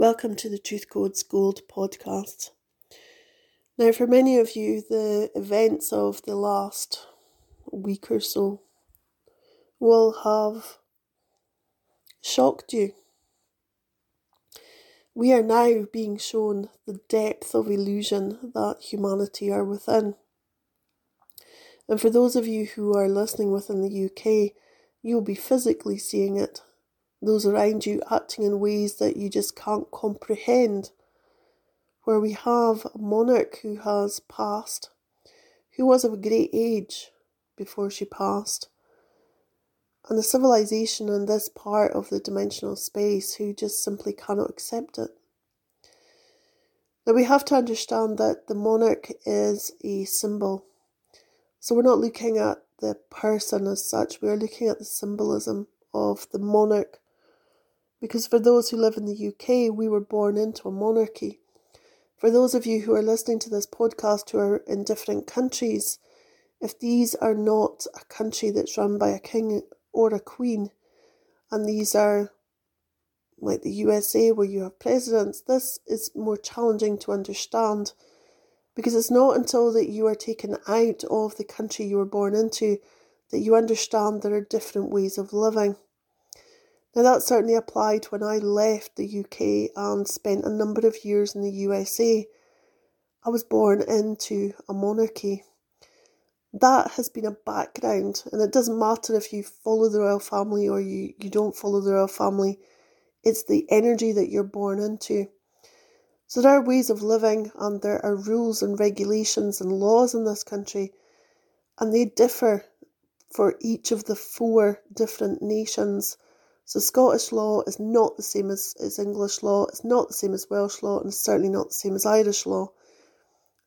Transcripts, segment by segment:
Welcome to the Truth Codes Gold podcast. Now, for many of you, the events of the last week or so will have shocked you. We are now being shown the depth of illusion that humanity are within. And for those of you who are listening within the UK, you'll be physically seeing it those around you acting in ways that you just can't comprehend. Where we have a monarch who has passed, who was of a great age before she passed, and a civilization in this part of the dimensional space who just simply cannot accept it. Now we have to understand that the monarch is a symbol. So we're not looking at the person as such, we are looking at the symbolism of the monarch because for those who live in the UK, we were born into a monarchy. For those of you who are listening to this podcast who are in different countries, if these are not a country that's run by a king or a queen, and these are like the USA where you have presidents, this is more challenging to understand because it's not until that you are taken out of the country you were born into that you understand there are different ways of living. Now, that certainly applied when I left the UK and spent a number of years in the USA. I was born into a monarchy. That has been a background, and it doesn't matter if you follow the royal family or you, you don't follow the royal family, it's the energy that you're born into. So, there are ways of living, and there are rules and regulations and laws in this country, and they differ for each of the four different nations so Scottish law is not the same as, as English law, it's not the same as Welsh law, and it's certainly not the same as Irish law.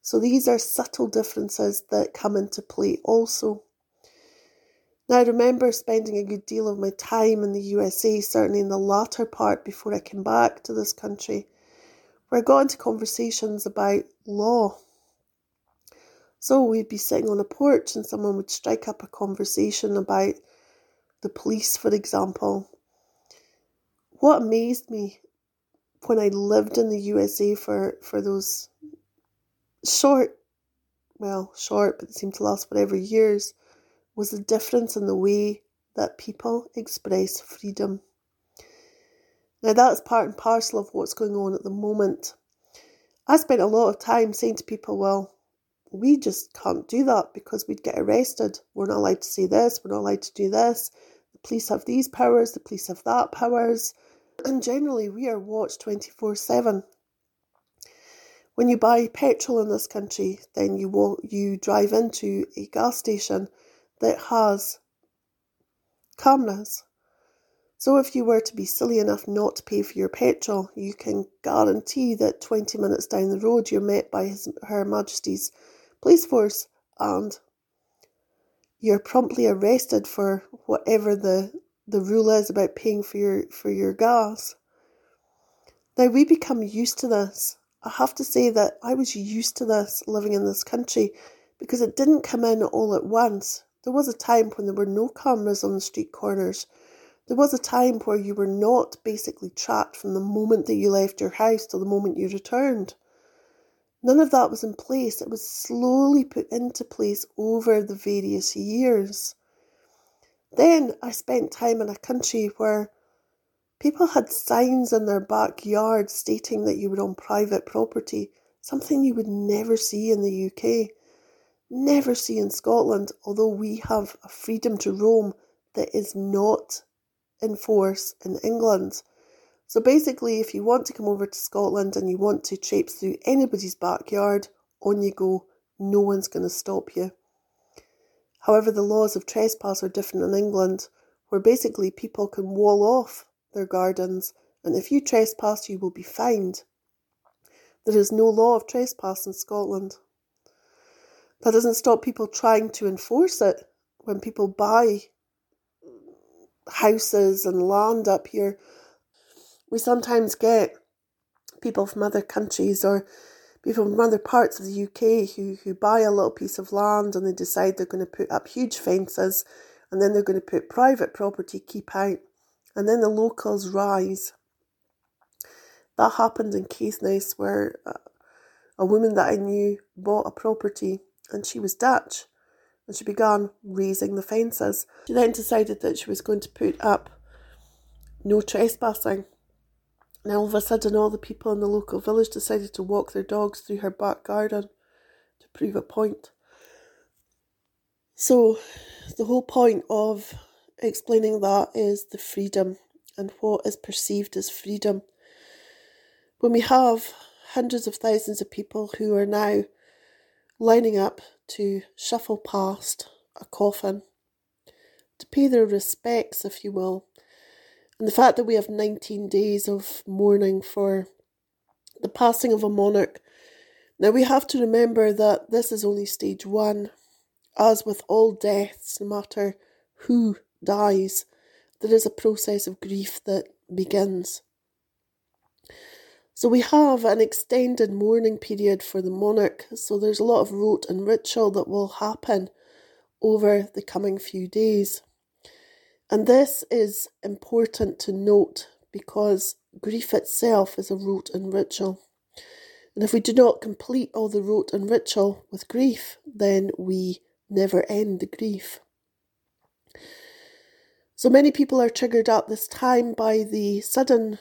So these are subtle differences that come into play also. Now, I remember spending a good deal of my time in the USA, certainly in the latter part before I came back to this country, where I got into conversations about law. So we'd be sitting on a porch and someone would strike up a conversation about the police, for example, what amazed me when I lived in the USA for, for those short, well, short, but it seemed to last whatever years, was the difference in the way that people express freedom. Now, that's part and parcel of what's going on at the moment. I spent a lot of time saying to people, well, we just can't do that because we'd get arrested. We're not allowed to say this, we're not allowed to do this. The police have these powers, the police have that powers and generally we are watched 24 7. When you buy petrol in this country, then you walk, you drive into a gas station that has cameras. So if you were to be silly enough not to pay for your petrol, you can guarantee that 20 minutes down the road you're met by His, Her Majesty's police force and you're promptly arrested for whatever the the rule is about paying for your for your gas. Now we become used to this. I have to say that I was used to this living in this country because it didn't come in all at once. There was a time when there were no cameras on the street corners. There was a time where you were not basically tracked from the moment that you left your house to the moment you returned. None of that was in place. It was slowly put into place over the various years. Then I spent time in a country where people had signs in their backyard stating that you were on private property, something you would never see in the UK, never see in Scotland, although we have a freedom to roam that is not in force in England. So basically, if you want to come over to Scotland and you want to traipse through anybody's backyard, on you go, no one's going to stop you. However, the laws of trespass are different in England, where basically people can wall off their gardens, and if you trespass, you will be fined. There is no law of trespass in Scotland. That doesn't stop people trying to enforce it when people buy houses and land up here. We sometimes get people from other countries or people from other parts of the UK who, who buy a little piece of land and they decide they're going to put up huge fences and then they're going to put private property keep out and then the locals rise That happened in Caithness, where uh, a woman that I knew bought a property and she was Dutch and she began raising the fences. She then decided that she was going to put up no trespassing. And all of a sudden, all the people in the local village decided to walk their dogs through her back garden to prove a point. So, the whole point of explaining that is the freedom and what is perceived as freedom. When we have hundreds of thousands of people who are now lining up to shuffle past a coffin, to pay their respects, if you will, and the fact that we have 19 days of mourning for the passing of a monarch. Now, we have to remember that this is only stage one. As with all deaths, no matter who dies, there is a process of grief that begins. So we have an extended mourning period for the monarch, so there's a lot of rote and ritual that will happen over the coming few days. And this is important to note because grief itself is a rote and ritual. And if we do not complete all the rote and ritual with grief, then we never end the grief. So many people are triggered at this time by the sudden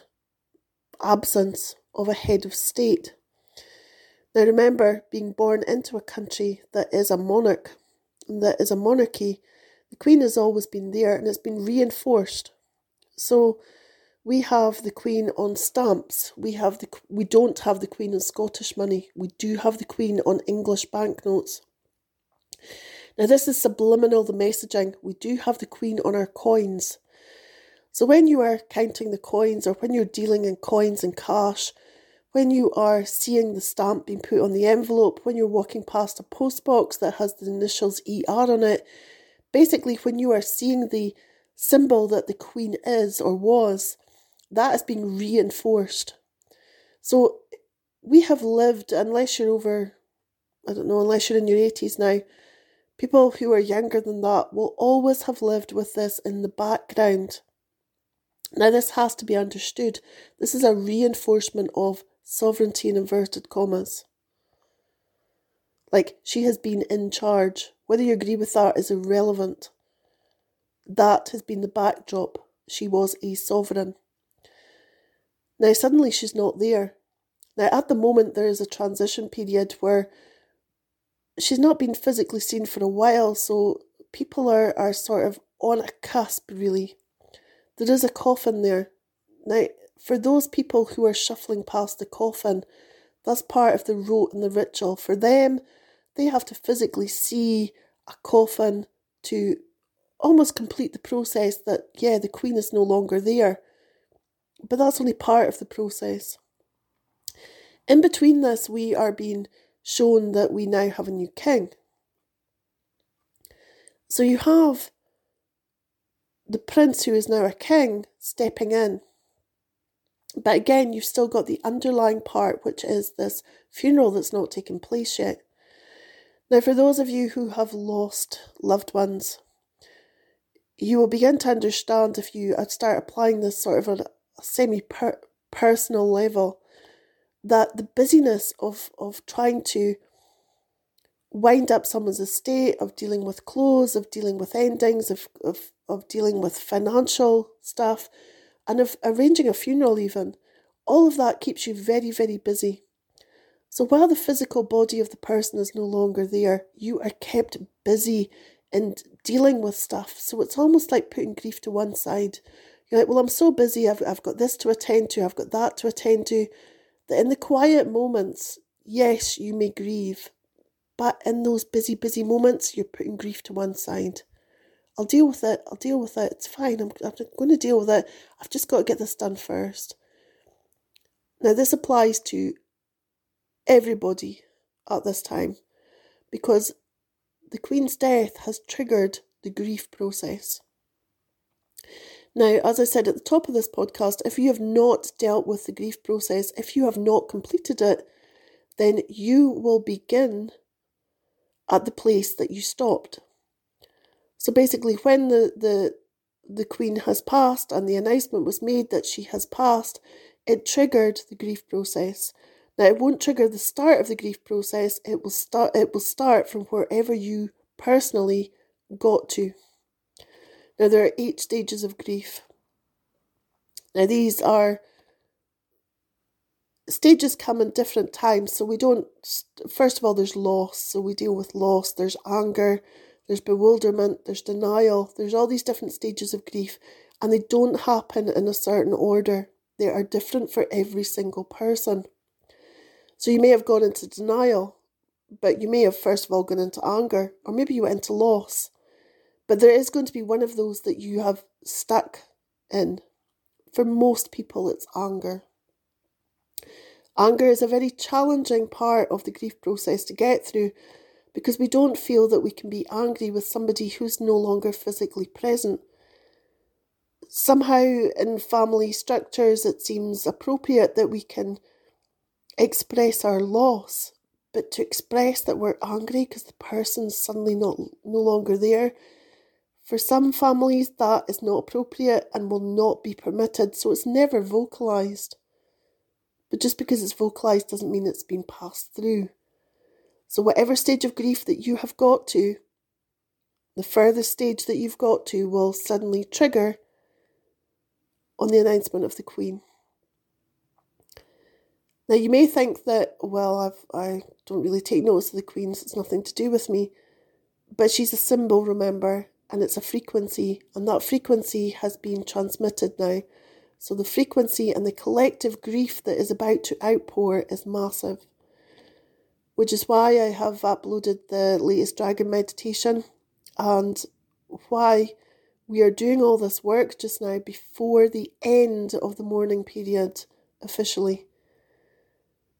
absence of a head of state. Now remember, being born into a country that is a monarch, that is a monarchy, the Queen has always been there and it's been reinforced. So we have the Queen on stamps. We have the we don't have the Queen on Scottish money. We do have the Queen on English banknotes. Now, this is subliminal, the messaging. We do have the Queen on our coins. So, when you are counting the coins or when you're dealing in coins and cash, when you are seeing the stamp being put on the envelope, when you're walking past a postbox that has the initials ER on it, basically, when you are seeing the symbol that the Queen is or was, that is being reinforced. So, we have lived, unless you're over, I don't know, unless you're in your 80s now, People who are younger than that will always have lived with this in the background. Now, this has to be understood. This is a reinforcement of sovereignty in inverted commas. Like, she has been in charge. Whether you agree with that is irrelevant. That has been the backdrop. She was a sovereign. Now, suddenly she's not there. Now, at the moment, there is a transition period where she's not been physically seen for a while, so people are, are sort of on a cusp, really. There is a coffin there. Now, for those people who are shuffling past the coffin, that's part of the rote and the ritual. For them, they have to physically see a coffin to almost complete the process that, yeah, the queen is no longer there. But that's only part of the process. In between this, we are being shown that we now have a new king. So you have the prince who is now a king stepping in. But again, you've still got the underlying part, which is this funeral that's not taken place yet. Now, for those of you who have lost loved ones, you will begin to understand if you start applying this sort of a, semi personal level that the busyness of, of trying to wind up someone's estate, of dealing with clothes, of dealing with endings, of, of, of dealing with financial stuff, and of arranging a funeral, even, all of that keeps you very, very busy. So while the physical body of the person is no longer there, you are kept busy in dealing with stuff. So it's almost like putting grief to one side. You're like, well, I'm so busy, I've, I've got this to attend to, I've got that to attend to that in the quiet moments, yes, you may grieve, but in those busy, busy moments, you're putting grief to one side. I'll deal with it. I'll deal with it. It's fine. I'm, I'm going to deal with it. I've just got to get this done first. Now, this applies to everybody at this time because the Queen's death has triggered the grief process. Now, as I said at the top of this podcast, if you have not dealt with the grief process, if you have not completed it, then you will begin at the place that you stopped. So basically, when the, the, the Queen has passed and the announcement was made that she has passed, it triggered the grief process. Now it won't trigger the start of the grief process, it will start it will start from wherever you personally got to. Now there are eight stages of grief. Now these are stages come in different times, so we don't first of all there's loss, so we deal with loss, there's anger, there's bewilderment, there's denial, there's all these different stages of grief, and they don't happen in a certain order. They are different for every single person. So you may have gone into denial, but you may have first of all gone into anger, or maybe you went into loss. But there is going to be one of those that you have stuck in. For most people, it's anger. Anger is a very challenging part of the grief process to get through because we don't feel that we can be angry with somebody who's no longer physically present. Somehow, in family structures, it seems appropriate that we can express our loss, but to express that we're angry because the person's suddenly not no longer there. For some families, that is not appropriate and will not be permitted, so it's never vocalized. But just because it's vocalized doesn't mean it's been passed through. So, whatever stage of grief that you have got to, the furthest stage that you've got to will suddenly trigger on the announcement of the Queen. Now, you may think that, well, I've, I don't really take notice of the queens, it's nothing to do with me. But she's a symbol, remember, and it's a frequency, and that frequency has been transmitted now. So the frequency and the collective grief that is about to outpour is massive. Which is why I have uploaded the latest dragon meditation and why we are doing all this work just now before the end of the mourning period officially.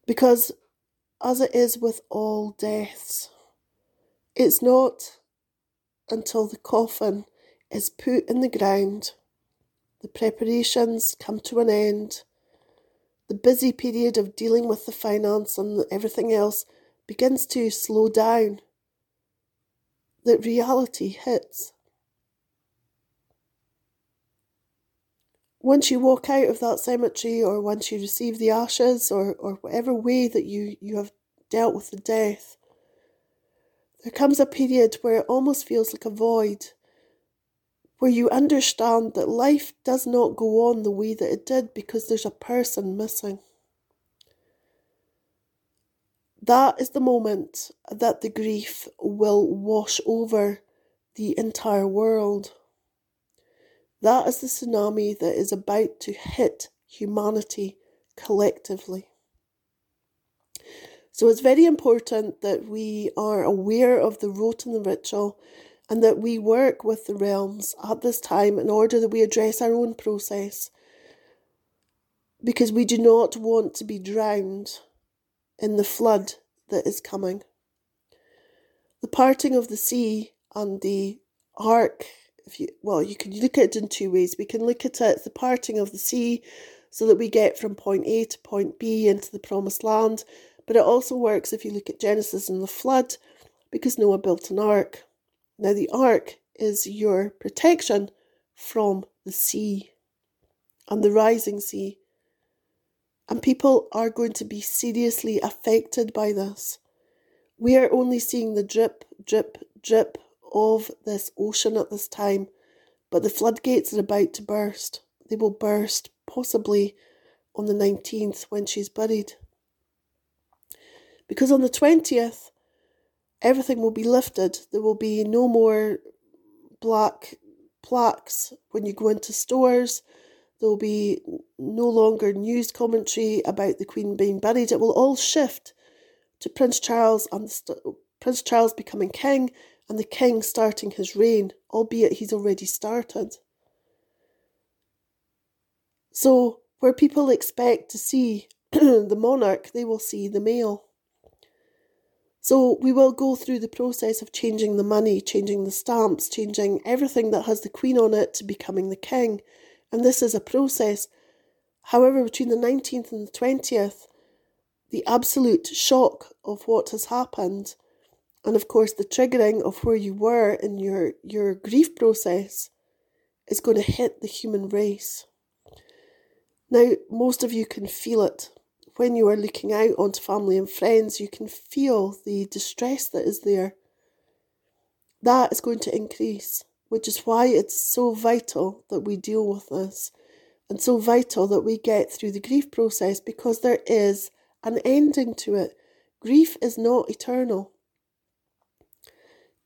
Because, as it is with all deaths, it's not until the coffin is put in the ground, the preparations come to an end, the busy period of dealing with the finance and everything else begins to slow down, that reality hits. Once you walk out of that cemetery or once you receive the ashes or, or whatever way that you, you have dealt with the death, there comes a period where it almost feels like a void, where you understand that life does not go on the way that it did because there's a person missing. That is the moment that the grief will wash over the entire world. That is the tsunami that is about to hit humanity collectively. So it's very important that we are aware of the rote and the ritual and that we work with the realms at this time in order that we address our own process. Because we do not want to be drowned in the flood that is coming. The parting of the sea and the ark if you well you can look at it in two ways. We can look at it as the parting of the sea so that we get from point a to point b into the promised land but it also works if you look at genesis and the flood because noah built an ark. Now the ark is your protection from the sea and the rising sea and people are going to be seriously affected by this. We are only seeing the drip drip drip of this ocean at this time, but the floodgates are about to burst. They will burst possibly on the 19th when she's buried. Because on the 20th, everything will be lifted. There will be no more black plaques when you go into stores. There will be no longer news commentary about the Queen being buried. It will all shift to Prince Charles and Prince Charles becoming king and the king starting his reign, albeit he's already started. So, where people expect to see the monarch, they will see the male. So, we will go through the process of changing the money, changing the stamps, changing everything that has the queen on it to becoming the king. And this is a process. However, between the 19th and the 20th, the absolute shock of what has happened and of course the triggering of where you were in your your grief process is going to hit the human race Now, most of you can feel it. When you are looking out onto family and friends, you can feel the distress that is there. That is going to increase, which is why it's so vital that we deal with this and so vital that we get through the grief process because there is an ending to it. Grief is not eternal.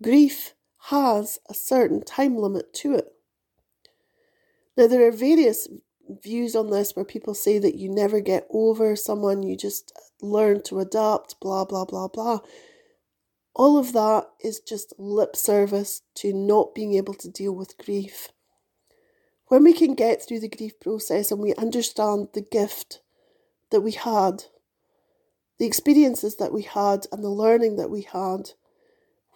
Grief has a certain time limit to it. Now, there are various views on this where people say that you never get over someone, you just learn to adapt, blah, blah, blah, blah. All of that is just lip service to not being able to deal with grief. When we can get through the grief process and we understand the gift that we had, the experiences that we had, and the learning that we had,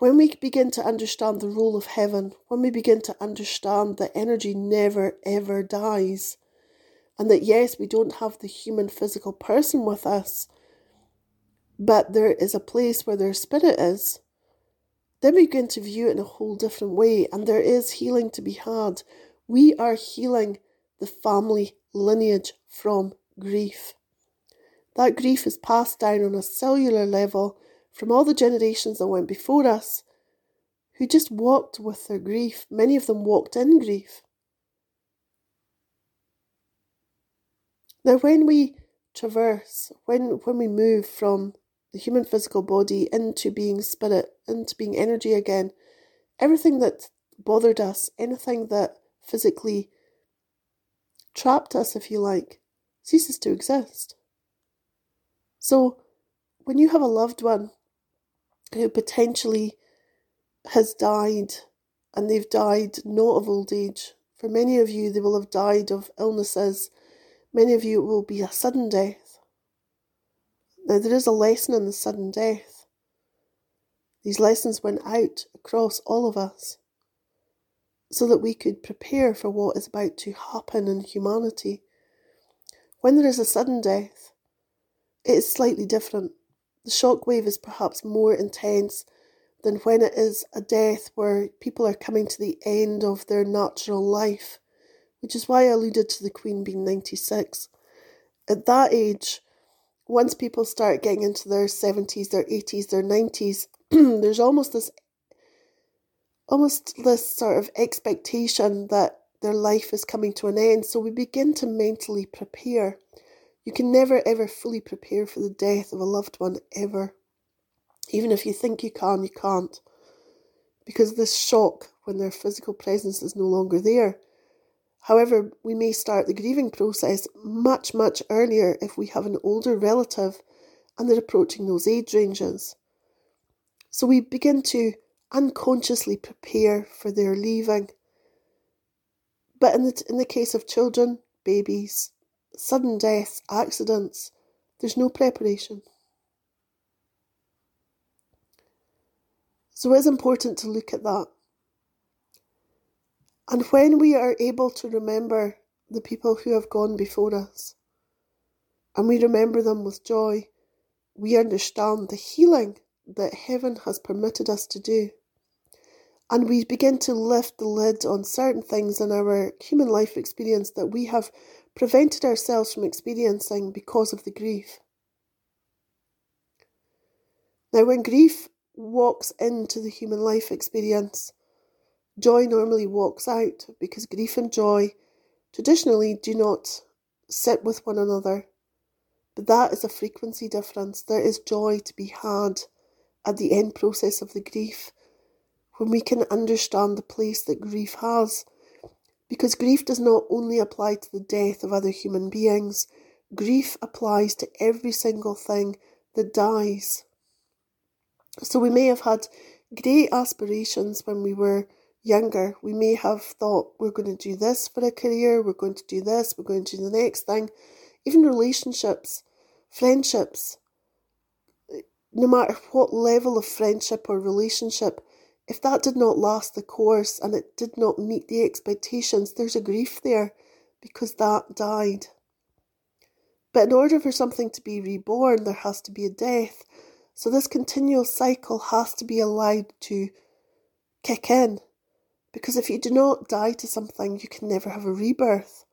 when we begin to understand the role of heaven, when we begin to understand that energy never ever dies, and that yes, we don't have the human physical person with us, but there is a place where their spirit is, then we begin to view it in a whole different way, and there is healing to be had we are healing the family lineage from grief. That grief is passed down on a cellular level from all the generations that went before us who just walked with their grief. Many of them walked in grief. Now, when we traverse, when, when we move from the human physical body into being spirit, into being energy again, everything that bothered us, anything that physically trapped us, if you like, ceases to exist. So, when you have a loved one who potentially has died, and they've died not of old age, for many of you, they will have died of illnesses, many of you, it will be a sudden death. Now, there is a lesson in the sudden death. These lessons went out across all of us so that we could prepare for what is about to happen in humanity. When there is a sudden death, it is slightly different. The shock wave is perhaps more intense than when it is a death where people are coming to the end of their natural life, which is why I alluded to the Queen being 96. At that age, once people start getting into their 70s, their 80s, their 90s, there's almost this almost this sort of expectation that their life is coming to an end. So we begin to mentally prepare. You can never ever fully prepare for the death of a loved one, ever. Even if you think you can, you can't. Because this shock when their physical presence is no longer there. However, we may start the grieving process much, much earlier if we have an older relative and they're approaching those age ranges. So we begin to unconsciously prepare for their leaving. But in the, in the case of children, babies, sudden deaths, accidents, there's no preparation. So it's important to look at that. And when we are able to remember the people who have gone before us, and we remember them with joy, we understand the healing that heaven has permitted us to do and we begin to lift the lid on certain things in our human life experience that we have prevented ourselves from experiencing because of the grief. Now, when grief walks into the human life experience, joy normally walks out because grief and joy traditionally do not sit with one another. But that is a frequency difference. There is joy to be had at the end process of the grief when we can understand the place that grief has. Because grief does not only apply to the death of other human beings, grief applies to every single thing that dies. So we may have had great aspirations when we were younger. We may have thought we're going to do this for a career, we're going to do this, we're going to do the next thing. Even relationships, friendships, no matter what level of friendship or relationship, if that did not last the course and it did not meet the expectations, there's a grief there because that died. But in order for something to be reborn, there has to be a death. So this continual cycle has to be allowed to kick in. Because if you do not die to something, you can never have a rebirth.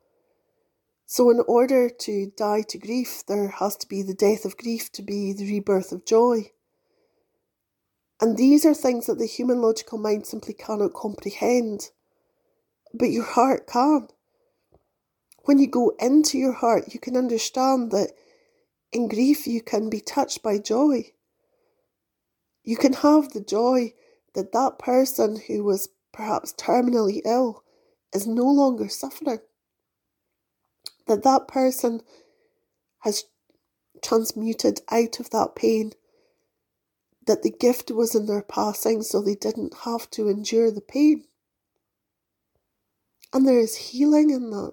So, in order to die to grief, there has to be the death of grief to be the rebirth of joy. And these are things that the human logical mind simply cannot comprehend. But your heart can. When you go into your heart, you can understand that in grief you can be touched by joy. You can have the joy that that person who was perhaps terminally ill is no longer suffering that that person has transmuted out of that pain, that the gift was in their passing so they didn't have to endure the pain. And there is healing in that.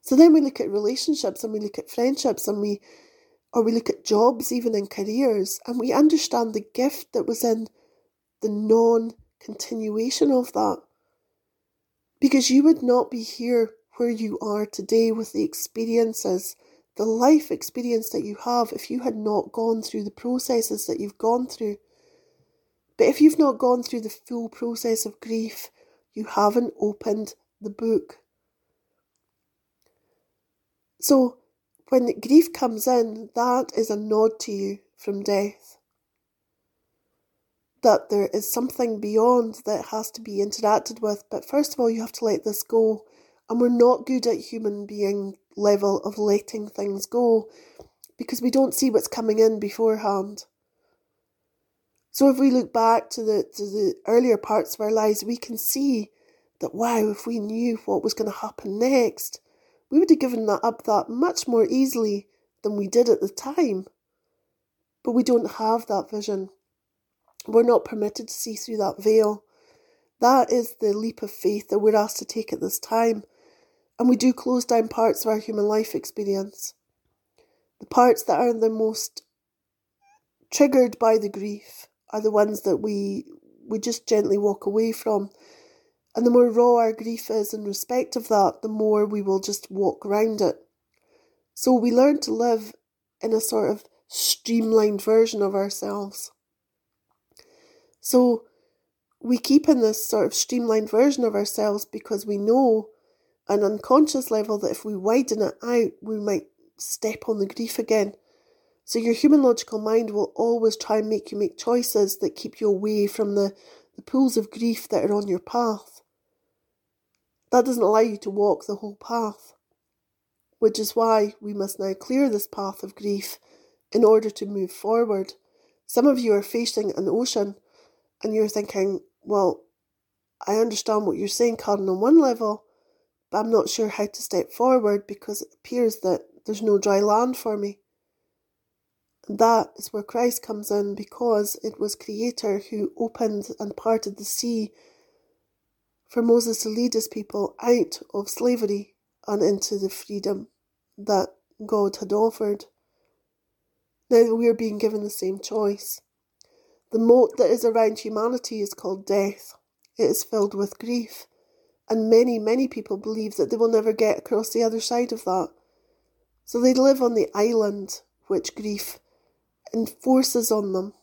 So then we look at relationships and we look at friendships and we or we look at jobs even in careers and we understand the gift that was in the non continuation of that. Because you would not be here where you are today with the experiences, the life experience that you have, if you had not gone through the processes that you've gone through. But if you've not gone through the full process of grief, you haven't opened the book. So, when grief comes in, that is a nod to you from death. That there is something beyond that has to be interacted with, but first of all, you have to let this go and we're not good at human being level of letting things go because we don't see what's coming in beforehand. So if we look back to the to the earlier parts of our lives, we can see that wow, if we knew what was going to happen next, we would have given that up that much more easily than we did at the time. But we don't have that vision. We're not permitted to see through that veil. That is the leap of faith that we're asked to take at this time and we do close down parts of our human life experience. The parts that are the most triggered by the grief are the ones that we we just gently walk away from. And the more raw our grief is in respect of that, the more we will just walk around it. So we learn to live in a sort of streamlined version of ourselves. So we keep in this sort of streamlined version of ourselves because we know an unconscious level that if we widen it out, we might step on the grief again. So your human logical mind will always try and make you make choices that keep you away from the, the pools of grief that are on your path. That doesn't allow you to walk the whole path, which is why we must now clear this path of grief in order to move forward. Some of you are facing an ocean and you're thinking, well, I understand what you're saying, Karen, on one level, but I'm not sure how to step forward because it appears that there's no dry land for me. And that is where Christ comes in because it was Creator who opened and parted the sea for Moses to lead his people out of slavery and into the freedom that God had offered. Now we are being given the same choice. The moat that is around humanity is called death. It is filled with grief. And many, many people believe that they will never get across the other side of that. So they live on the island which grief enforces on them.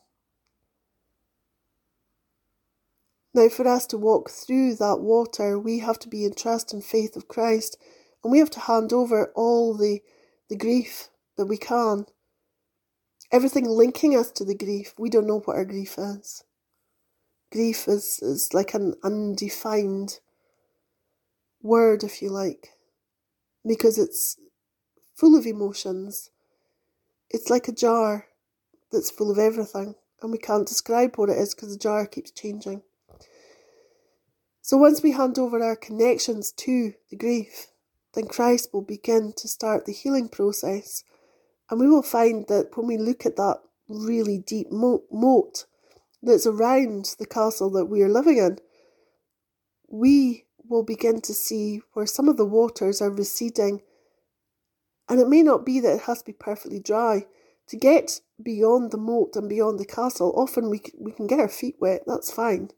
Now, for us to walk through that water, we have to be in trust and faith of Christ, and we have to hand over all the, the grief that we can. Everything linking us to the grief, we don't know what our grief is. Grief is, is like an undefined word, if you like, because it's full of emotions. It's like a jar that's full of everything, and we can't describe what it is because the jar keeps changing. So once we hand over our connections to the grief, then Christ will begin to start the healing process. And we will find that when we look at that really deep moat that's around the castle that we are living in, we will begin to see where some of the waters are receding. And it may not be that it has to be perfectly dry. To get beyond the moat and beyond the castle, often we, we can get our feet wet, that's fine.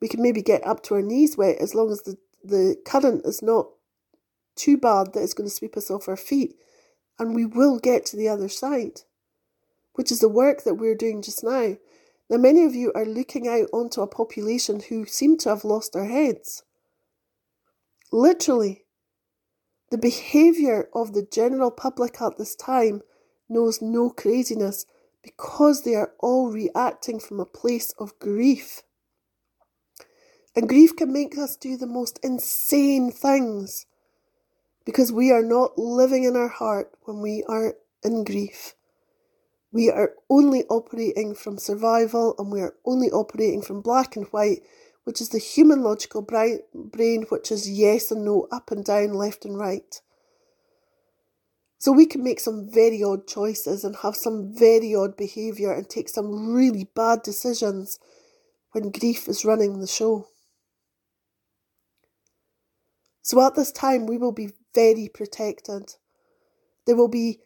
We can maybe get up to our knees wet as long as the, the current is not too bad that it's going to sweep us off our feet. And we will get to the other side, which is the work that we're doing just now. Now, many of you are looking out onto a population who seem to have lost their heads. Literally, The behaviour of the general public at this time knows no craziness because they are all reacting from a place of grief. And grief can make us do the most insane things because we are not living in our heart when we are in grief. We are only operating from survival and we are only operating from black and white, which is the human logical brain, which is yes and no, up and down, left and right. So we can make some very odd choices and have some very odd behaviour and take some really bad decisions when grief is running the show. So at this time, we will be very protected. There will be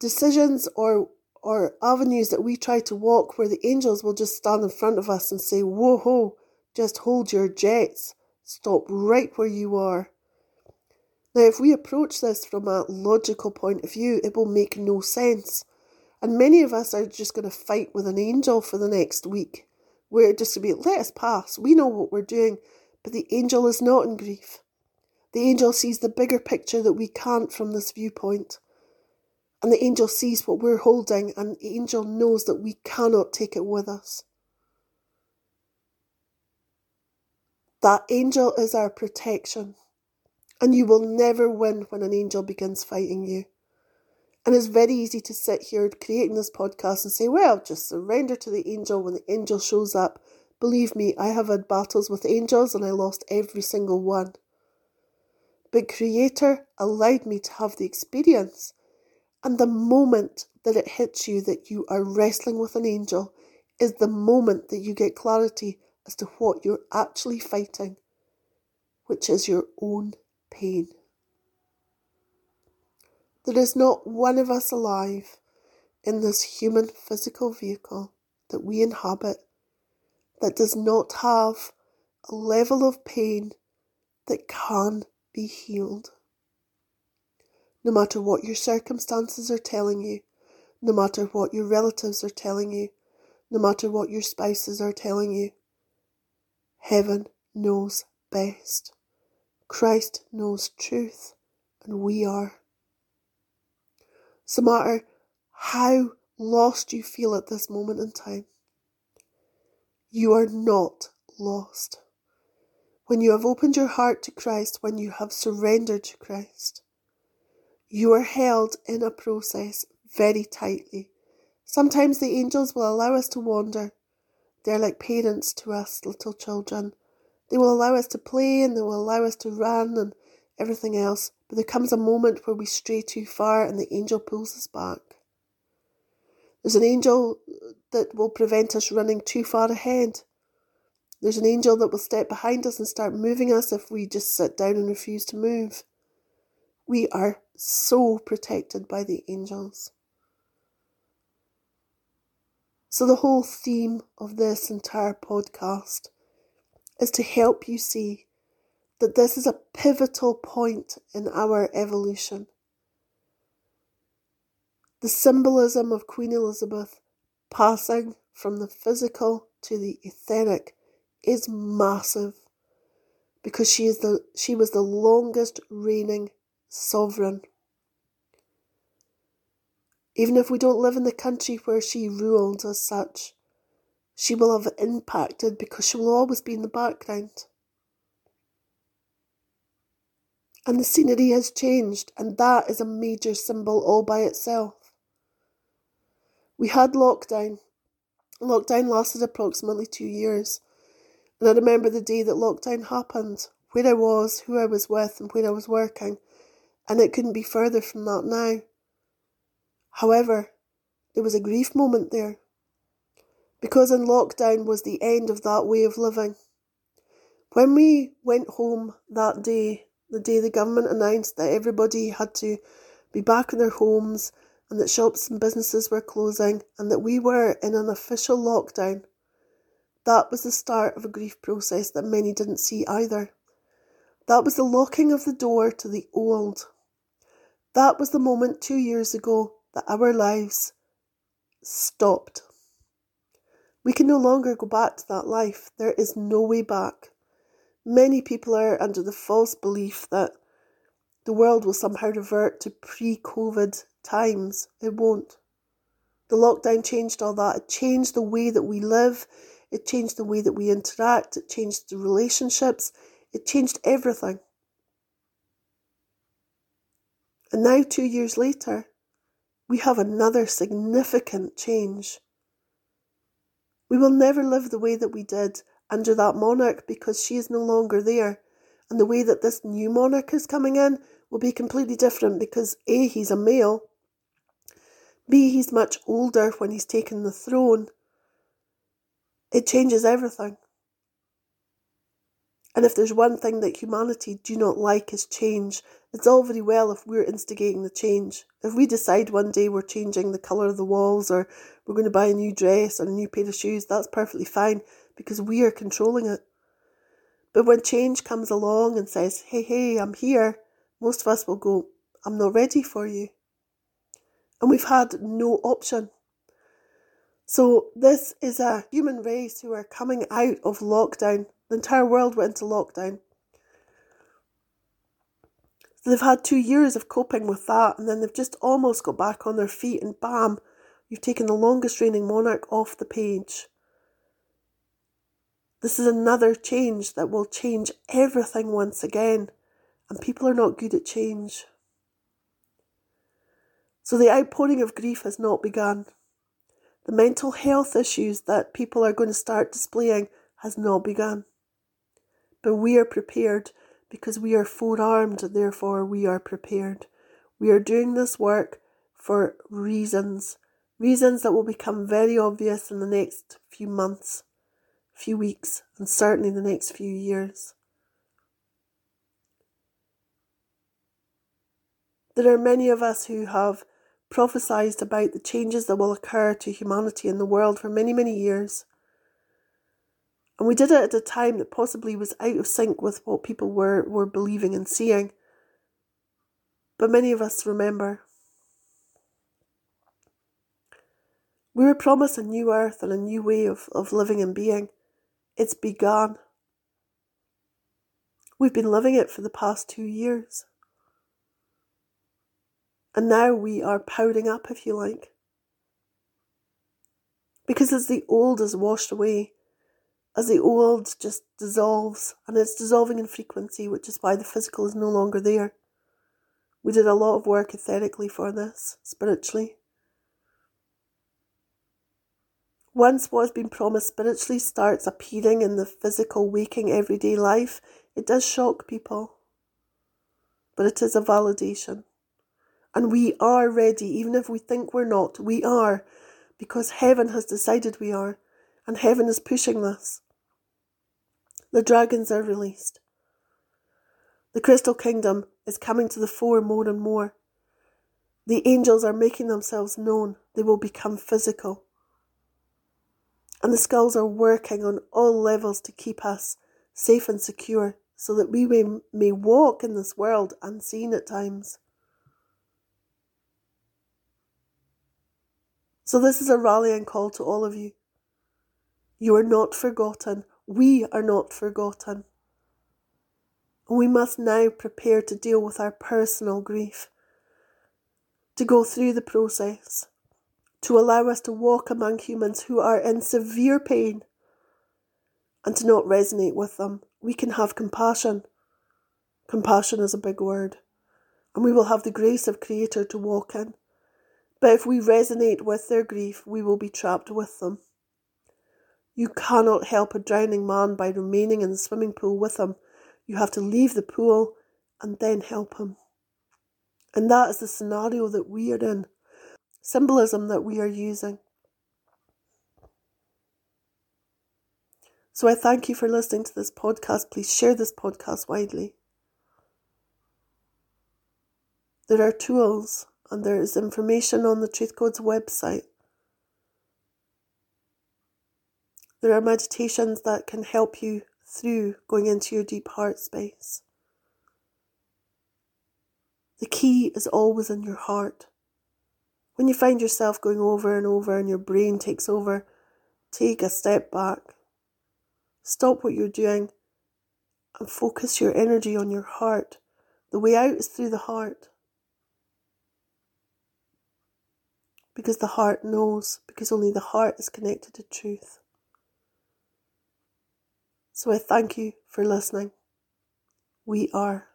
decisions or or avenues that we try to walk where the angels will just stand in front of us and say, Whoa, ho, just hold your jets. Stop right where you are. Now, if we approach this from a logical point of view, it will make no sense. And many of us are just going to fight with an angel for the next week. We're just going to be, let us pass. We know what we're doing. But the angel is not in grief. The angel sees the bigger picture that we can't from this viewpoint. And the angel sees what we're holding, and the angel knows that we cannot take it with us. That angel is our protection. And you will never win when an angel begins fighting you. And it's very easy to sit here creating this podcast and say, well, just surrender to the angel when the angel shows up. Believe me, I have had battles with angels and I lost every single one. But Creator allowed me to have the experience. And the moment that it hits you that you are wrestling with an angel is the moment that you get clarity as to what you're actually fighting, which is your own pain. There is not one of us alive in this human physical vehicle that we inhabit that does not have a level of pain that can be healed. No matter what your circumstances are telling you, no matter what your relatives are telling you, no matter what your spouses are telling you, heaven knows best. Christ knows truth, and we are. So, matter how lost you feel at this moment in time, you are not lost. When you have opened your heart to Christ, when you have surrendered to Christ, you are held in a process very tightly. Sometimes the angels will allow us to wander. They're like parents to us, little children. They will allow us to play and they will allow us to run and everything else, but there comes a moment where we stray too far and the angel pulls us back. There's an angel that will prevent us running too far ahead. There's an angel that will step behind us and start moving us if we just sit down and refuse to move. We are so protected by the angels. So, the whole theme of this entire podcast is to help you see that this is a pivotal point in our evolution. The symbolism of Queen Elizabeth passing from the physical to the etheric is massive because she is the she was the longest reigning sovereign. Even if we don't live in the country where she ruled as such, she will have impacted because she will always be in the background. And the scenery has changed, and that is a major symbol all by itself. We had lockdown. Lockdown lasted approximately two years. And I remember the day that lockdown happened, where I was, who I was with, and where I was working, and it couldn't be further from that now. However, there was a grief moment there because in lockdown was the end of that way of living. When we went home that day, the day the government announced that everybody had to be back in their homes and that shops and businesses were closing and that we were in an official lockdown, that was the start of a grief process that many didn't see either. That was the locking of the door to the old. That was the moment two years ago that our lives stopped. We can no longer go back to that life. There is no way back. Many people are under the false belief that the world will somehow revert to pre COVID times. It won't. The lockdown changed all that. It changed the way that we live. It changed the way that we interact. It changed the relationships. It changed everything. And now, two years later, we have another significant change. We will never live the way that we did under that monarch because she is no longer there. And the way that this new monarch is coming in will be completely different because A, he's a male, B, he's much older when he's taken the throne. It changes everything. And if there's one thing that humanity do not like is change, it's all very well if we're instigating the change. If we decide one day we're changing the colour of the walls or we're going to buy a new dress or a new pair of shoes, that's perfectly fine because we are controlling it. But when change comes along and says, hey, hey, I'm here, most of us will go, I'm not ready for you. And we've had no option. So, this is a human race who are coming out of lockdown. The entire world went into lockdown. So they've had two years of coping with that, and then they've just almost got back on their feet, and bam, you've taken the longest reigning monarch off the page. This is another change that will change everything once again, and people are not good at change. So the outpouring of grief has not begun. The mental health issues that people are going to start displaying has not begun. But we are prepared because we are forearmed, therefore we are prepared. We are doing this work for reasons, reasons that will become very obvious in the next few months few weeks, and certainly the next few years. There are many of us who have prophesied about the changes that will occur to humanity in the world for many, many years. And we did it at a time that possibly was out of sync with what people were, were believing and seeing. But many of us remember. We were promised a new earth and a new way of, of living and being. It's begun. We've been living it for the past two years. And now we are powdering up, if you like. Because as the old is washed away, as the old just dissolves, and it's dissolving in frequency, which is why the physical is no longer there. We did a lot of work ethically for this, spiritually. Once what has been promised spiritually starts appearing in the physical, waking, everyday life, it does shock people. But it is a validation. And we are ready, even if we think we're not, we are, because heaven has decided we are, and heaven is pushing this. The dragons are released. The crystal kingdom is coming to the fore more and more. The angels are making themselves known. They will become physical. And the skulls are working on all levels to keep us safe and secure so that we may, may walk in this world unseen at times. So, this is a rallying call to all of you. You are not forgotten. We are not forgotten. We must now prepare to deal with our personal grief, to go through the process, to allow us to walk among humans who are in severe pain and to not resonate with them. We can have compassion. Compassion is a big word. And we will have the grace of Creator to walk in. But if we resonate with their grief, we will be trapped with them. You cannot help a drowning man by remaining in the swimming pool with him. You have to leave the pool and then help him. And that is the scenario that we are in symbolism that we are using. So I thank you for listening to this podcast. Please share this podcast widely. There are tools and there is information on the Truth Codes website. There are meditations that can help you through going into your deep heart space. The key is always in your heart. When you find yourself going over and over and your brain takes over, take a step back. Stop what you're doing and focus your energy on your heart, The way out is through the heart. Because the heart knows, because only the heart is connected to truth. So I thank you for listening. We are